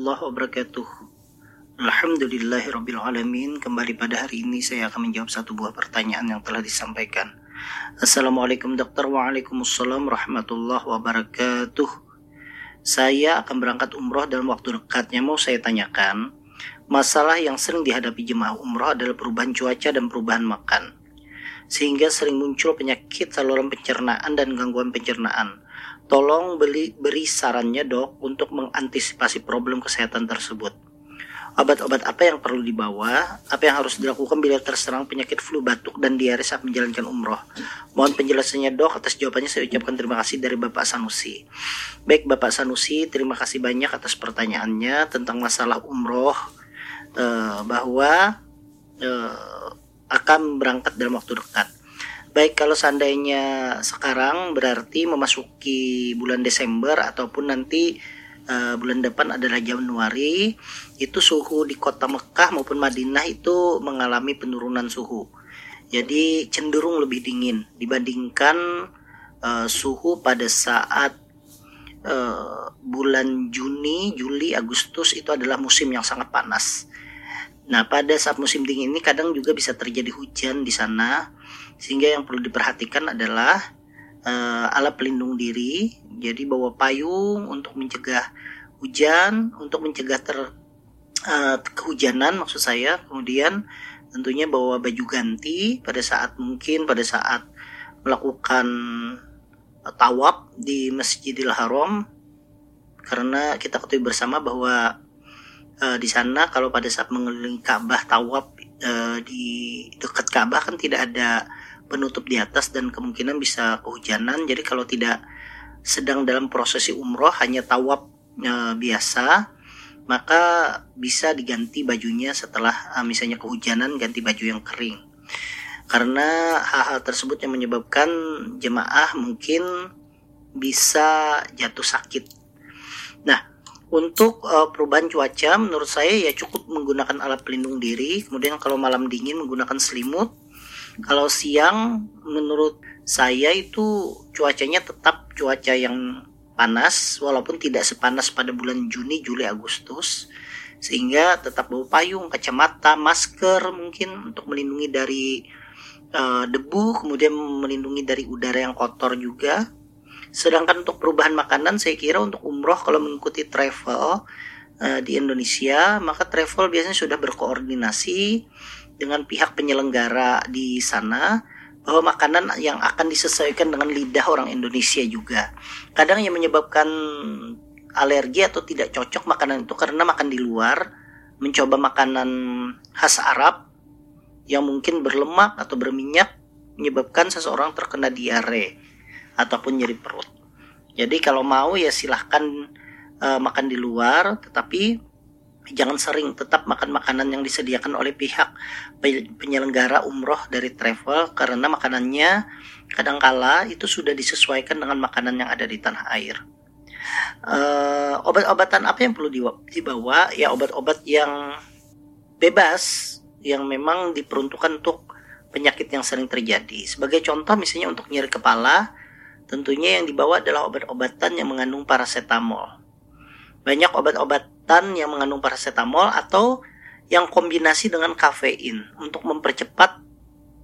Warahmatullahi wabarakatuh. Alhamdulillahirrabbilalamin Kembali pada hari ini saya akan menjawab satu buah pertanyaan yang telah disampaikan. Assalamualaikum dokter. Waalaikumsalam warahmatullahi wabarakatuh. Saya akan berangkat umroh dalam waktu dekatnya Mau saya tanyakan. Masalah yang sering dihadapi jemaah umroh adalah perubahan cuaca dan perubahan makan. Sehingga sering muncul penyakit saluran pencernaan dan gangguan pencernaan Tolong beli, beri sarannya dok untuk mengantisipasi problem kesehatan tersebut. Obat-obat apa yang perlu dibawa? Apa yang harus dilakukan bila terserang penyakit flu batuk dan diare saat menjalankan umroh? Mohon penjelasannya dok. Atas jawabannya saya ucapkan terima kasih dari Bapak Sanusi. Baik Bapak Sanusi, terima kasih banyak atas pertanyaannya tentang masalah umroh. Uh, bahwa uh, akan berangkat dalam waktu dekat. Baik kalau seandainya sekarang berarti memasuki bulan Desember ataupun nanti uh, bulan depan adalah Januari, itu suhu di kota Mekah maupun Madinah itu mengalami penurunan suhu. Jadi cenderung lebih dingin dibandingkan uh, suhu pada saat uh, bulan Juni, Juli, Agustus itu adalah musim yang sangat panas. Nah, pada saat musim dingin ini kadang juga bisa terjadi hujan di sana sehingga yang perlu diperhatikan adalah uh, alat pelindung diri. Jadi bawa payung untuk mencegah hujan, untuk mencegah ter uh, kehujanan maksud saya. Kemudian tentunya bawa baju ganti pada saat mungkin pada saat melakukan tawaf di Masjidil Haram karena kita ketahui bersama bahwa uh, di sana kalau pada saat mengelilingi Ka'bah tawaf uh, di dekat Ka'bah kan tidak ada penutup di atas dan kemungkinan bisa kehujanan. Jadi kalau tidak sedang dalam prosesi umroh hanya tawaf e, biasa, maka bisa diganti bajunya setelah e, misalnya kehujanan ganti baju yang kering. Karena hal-hal tersebut yang menyebabkan jemaah mungkin bisa jatuh sakit. Nah, untuk uh, perubahan cuaca menurut saya ya cukup menggunakan alat pelindung diri kemudian kalau malam dingin menggunakan selimut kalau siang menurut saya itu cuacanya tetap cuaca yang panas walaupun tidak sepanas pada bulan Juni, Juli, Agustus sehingga tetap bawa payung, kacamata, masker mungkin untuk melindungi dari uh, debu, kemudian melindungi dari udara yang kotor juga. Sedangkan untuk perubahan makanan saya kira untuk umroh kalau mengikuti travel uh, di Indonesia maka travel biasanya sudah berkoordinasi dengan pihak penyelenggara di sana bahwa makanan yang akan disesuaikan dengan lidah orang Indonesia juga. Kadang yang menyebabkan alergi atau tidak cocok makanan itu karena makan di luar, mencoba makanan khas Arab yang mungkin berlemak atau berminyak menyebabkan seseorang terkena diare ataupun nyeri perut. Jadi kalau mau ya silahkan uh, makan di luar, tetapi jangan sering tetap makan makanan yang disediakan oleh pihak penyelenggara umroh dari travel karena makanannya kadangkala itu sudah disesuaikan dengan makanan yang ada di tanah air. Uh, obat-obatan apa yang perlu dibawa? Ya obat-obat yang bebas yang memang diperuntukkan untuk penyakit yang sering terjadi. Sebagai contoh misalnya untuk nyeri kepala, tentunya yang dibawa adalah obat-obatan yang mengandung paracetamol. Banyak obat-obatan yang mengandung paracetamol atau yang kombinasi dengan kafein untuk mempercepat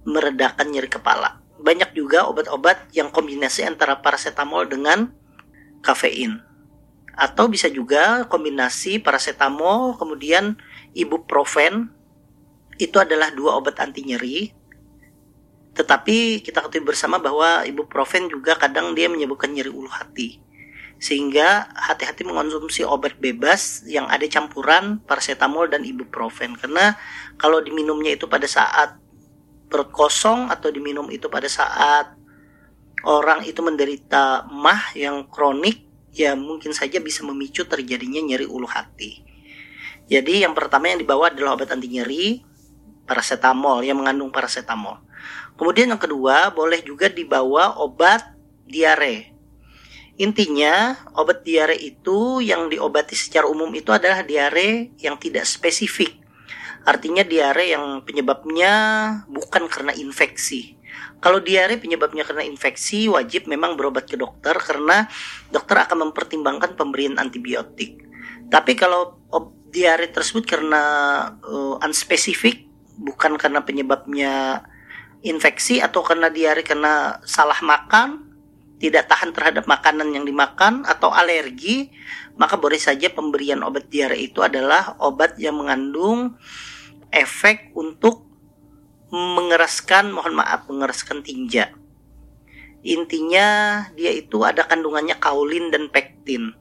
meredakan nyeri kepala. Banyak juga obat-obat yang kombinasi antara paracetamol dengan kafein. Atau bisa juga kombinasi paracetamol kemudian ibuprofen. Itu adalah dua obat anti nyeri. Tetapi kita ketahui bersama bahwa ibuprofen juga kadang dia menyebabkan nyeri ulu hati sehingga hati-hati mengonsumsi obat bebas yang ada campuran paracetamol dan ibuprofen karena kalau diminumnya itu pada saat perut kosong atau diminum itu pada saat orang itu menderita mah yang kronik ya mungkin saja bisa memicu terjadinya nyeri ulu hati. Jadi yang pertama yang dibawa adalah obat anti nyeri paracetamol yang mengandung paracetamol. Kemudian yang kedua boleh juga dibawa obat diare Intinya, obat diare itu yang diobati secara umum itu adalah diare yang tidak spesifik. Artinya diare yang penyebabnya bukan karena infeksi. Kalau diare penyebabnya karena infeksi, wajib memang berobat ke dokter karena dokter akan mempertimbangkan pemberian antibiotik. Tapi kalau diare tersebut karena uh, unspesifik, bukan karena penyebabnya infeksi atau karena diare karena salah makan, tidak tahan terhadap makanan yang dimakan atau alergi, maka boleh saja pemberian obat diare itu adalah obat yang mengandung efek untuk mengeraskan, mohon maaf, mengeraskan tinja. Intinya dia itu ada kandungannya kaulin dan pektin.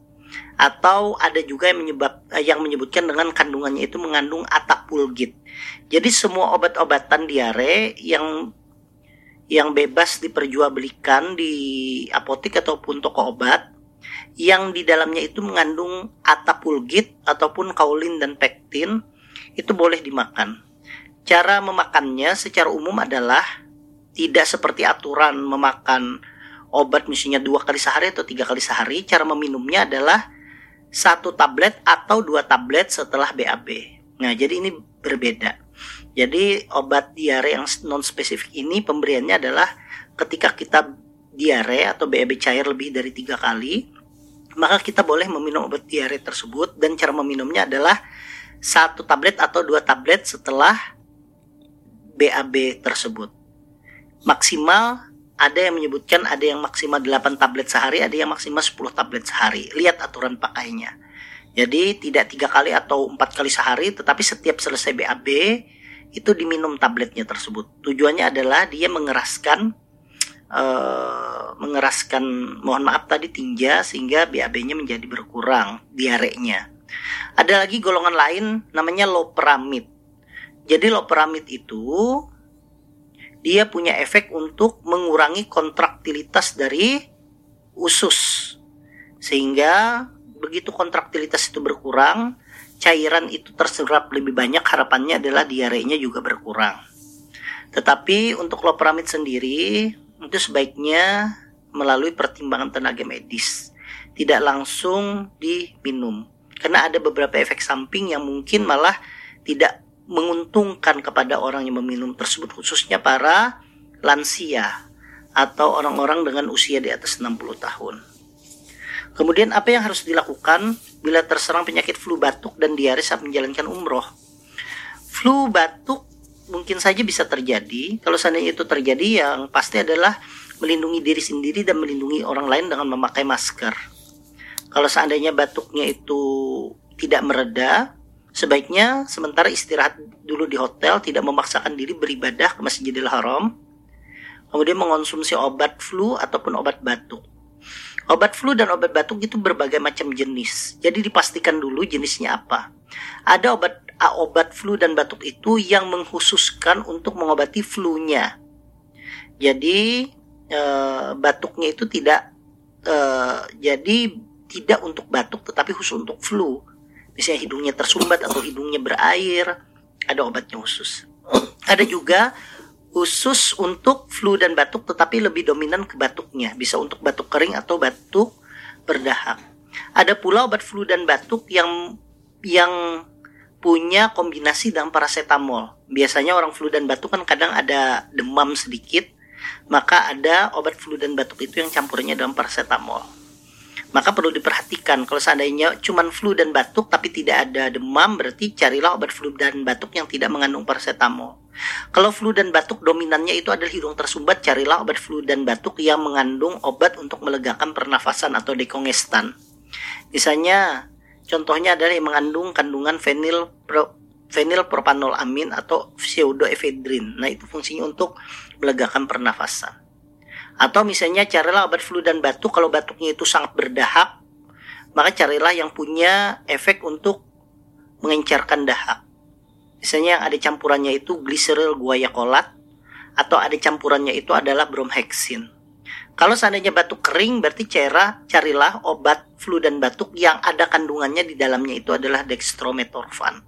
Atau ada juga yang menyebab eh, yang menyebutkan dengan kandungannya itu mengandung atapulgit. Jadi semua obat-obatan diare yang yang bebas diperjualbelikan di apotek ataupun toko obat yang di dalamnya itu mengandung atapulgit ataupun kaulin dan pektin itu boleh dimakan. Cara memakannya secara umum adalah tidak seperti aturan memakan obat misalnya dua kali sehari atau tiga kali sehari. Cara meminumnya adalah satu tablet atau dua tablet setelah BAB. Nah, jadi ini berbeda. Jadi obat diare yang non spesifik ini pemberiannya adalah ketika kita diare atau BAB cair lebih dari tiga kali, maka kita boleh meminum obat diare tersebut dan cara meminumnya adalah satu tablet atau dua tablet setelah BAB tersebut maksimal ada yang menyebutkan ada yang maksimal 8 tablet sehari, ada yang maksimal 10 tablet sehari. Lihat aturan pakainya. Jadi tidak tiga kali atau empat kali sehari, tetapi setiap selesai BAB itu diminum tabletnya tersebut. Tujuannya adalah dia mengeraskan, uh, mengeraskan, mohon maaf tadi tinja sehingga BAB-nya menjadi berkurang diarenya. Ada lagi golongan lain namanya loperamid. Jadi loperamid itu dia punya efek untuk mengurangi kontraktilitas dari usus. Sehingga begitu kontraktilitas itu berkurang, cairan itu terserap lebih banyak, harapannya adalah diarenya juga berkurang. Tetapi untuk loperamid sendiri itu sebaiknya melalui pertimbangan tenaga medis, tidak langsung diminum. Karena ada beberapa efek samping yang mungkin malah tidak menguntungkan kepada orang yang meminum tersebut khususnya para lansia atau orang-orang dengan usia di atas 60 tahun. Kemudian apa yang harus dilakukan bila terserang penyakit flu batuk dan diare saat menjalankan umroh? Flu batuk mungkin saja bisa terjadi. Kalau seandainya itu terjadi yang pasti adalah melindungi diri sendiri dan melindungi orang lain dengan memakai masker. Kalau seandainya batuknya itu tidak mereda, Sebaiknya sementara istirahat dulu di hotel, tidak memaksakan diri beribadah ke Masjidil Haram. Kemudian mengonsumsi obat flu ataupun obat batuk. Obat flu dan obat batuk itu berbagai macam jenis. Jadi dipastikan dulu jenisnya apa. Ada obat obat flu dan batuk itu yang menghususkan untuk mengobati flu-nya. Jadi e, batuknya itu tidak e, jadi tidak untuk batuk tetapi khusus untuk flu misalnya hidungnya tersumbat atau hidungnya berair, ada obatnya khusus. Ada juga khusus untuk flu dan batuk tetapi lebih dominan ke batuknya, bisa untuk batuk kering atau batuk berdahak. Ada pula obat flu dan batuk yang yang punya kombinasi dengan paracetamol. Biasanya orang flu dan batuk kan kadang ada demam sedikit, maka ada obat flu dan batuk itu yang campurnya dalam paracetamol maka perlu diperhatikan kalau seandainya cuma flu dan batuk tapi tidak ada demam berarti carilah obat flu dan batuk yang tidak mengandung paracetamol. Kalau flu dan batuk dominannya itu adalah hidung tersumbat, carilah obat flu dan batuk yang mengandung obat untuk melegakan pernafasan atau dekongestan. Misalnya contohnya adalah yang mengandung kandungan fenil pro, fenilpropanolamin atau pseudoephedrine. Nah, itu fungsinya untuk melegakan pernafasan. Atau misalnya carilah obat flu dan batuk kalau batuknya itu sangat berdahak, maka carilah yang punya efek untuk mengencarkan dahak. Misalnya yang ada campurannya itu gliseril guaiacolat atau ada campurannya itu adalah bromhexin. Kalau seandainya batuk kering berarti cara carilah obat flu dan batuk yang ada kandungannya di dalamnya itu adalah dextromethorphan.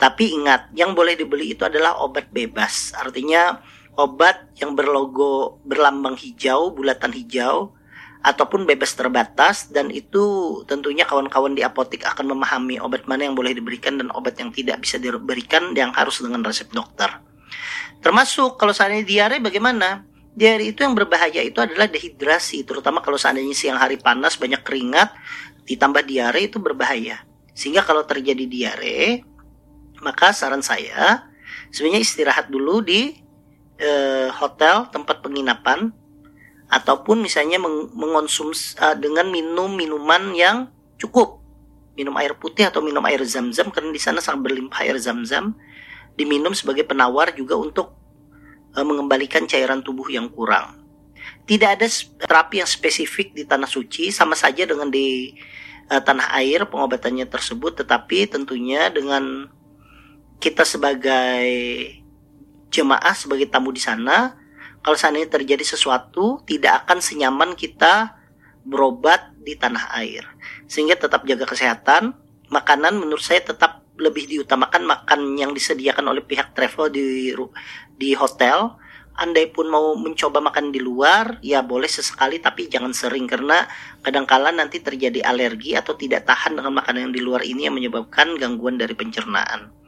Tapi ingat, yang boleh dibeli itu adalah obat bebas. Artinya obat yang berlogo berlambang hijau, bulatan hijau, ataupun bebas terbatas dan itu tentunya kawan-kawan di apotik akan memahami obat mana yang boleh diberikan dan obat yang tidak bisa diberikan yang harus dengan resep dokter. Termasuk kalau seandainya diare bagaimana? Diare itu yang berbahaya itu adalah dehidrasi, terutama kalau seandainya siang hari panas banyak keringat ditambah diare itu berbahaya. Sehingga kalau terjadi diare, maka saran saya sebenarnya istirahat dulu di eh, hotel tempat penginapan ataupun misalnya meng mengonsumsi uh, dengan minum minuman yang cukup. Minum air putih atau minum air zam-zam karena di sana sangat berlimpah air zam-zam. Diminum sebagai penawar juga untuk uh, mengembalikan cairan tubuh yang kurang. Tidak ada terapi yang spesifik di tanah suci sama saja dengan di uh, tanah air pengobatannya tersebut tetapi tentunya dengan kita sebagai jemaah sebagai tamu di sana kalau seandainya terjadi sesuatu tidak akan senyaman kita berobat di tanah air. Sehingga tetap jaga kesehatan makanan menurut saya tetap lebih diutamakan makan yang disediakan oleh pihak travel di di hotel. Andai pun mau mencoba makan di luar ya boleh sesekali tapi jangan sering karena kadangkala nanti terjadi alergi atau tidak tahan dengan makanan yang di luar ini yang menyebabkan gangguan dari pencernaan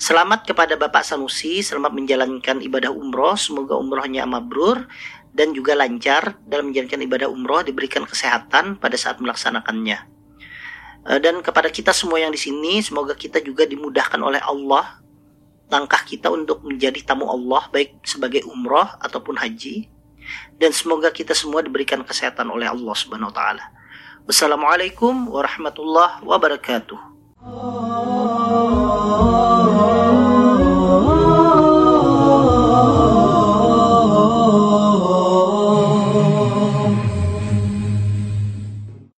Selamat kepada Bapak Sanusi, selamat menjalankan ibadah umroh. Semoga umrohnya mabrur dan juga lancar dalam menjalankan ibadah umroh, diberikan kesehatan pada saat melaksanakannya. Eh, dan kepada kita semua yang di sini, semoga kita juga dimudahkan oleh Allah langkah kita untuk menjadi tamu Allah baik sebagai umroh ataupun haji. Dan semoga kita semua diberikan kesehatan oleh Allah Subhanahu wa taala. Wassalamualaikum warahmatullahi wabarakatuh.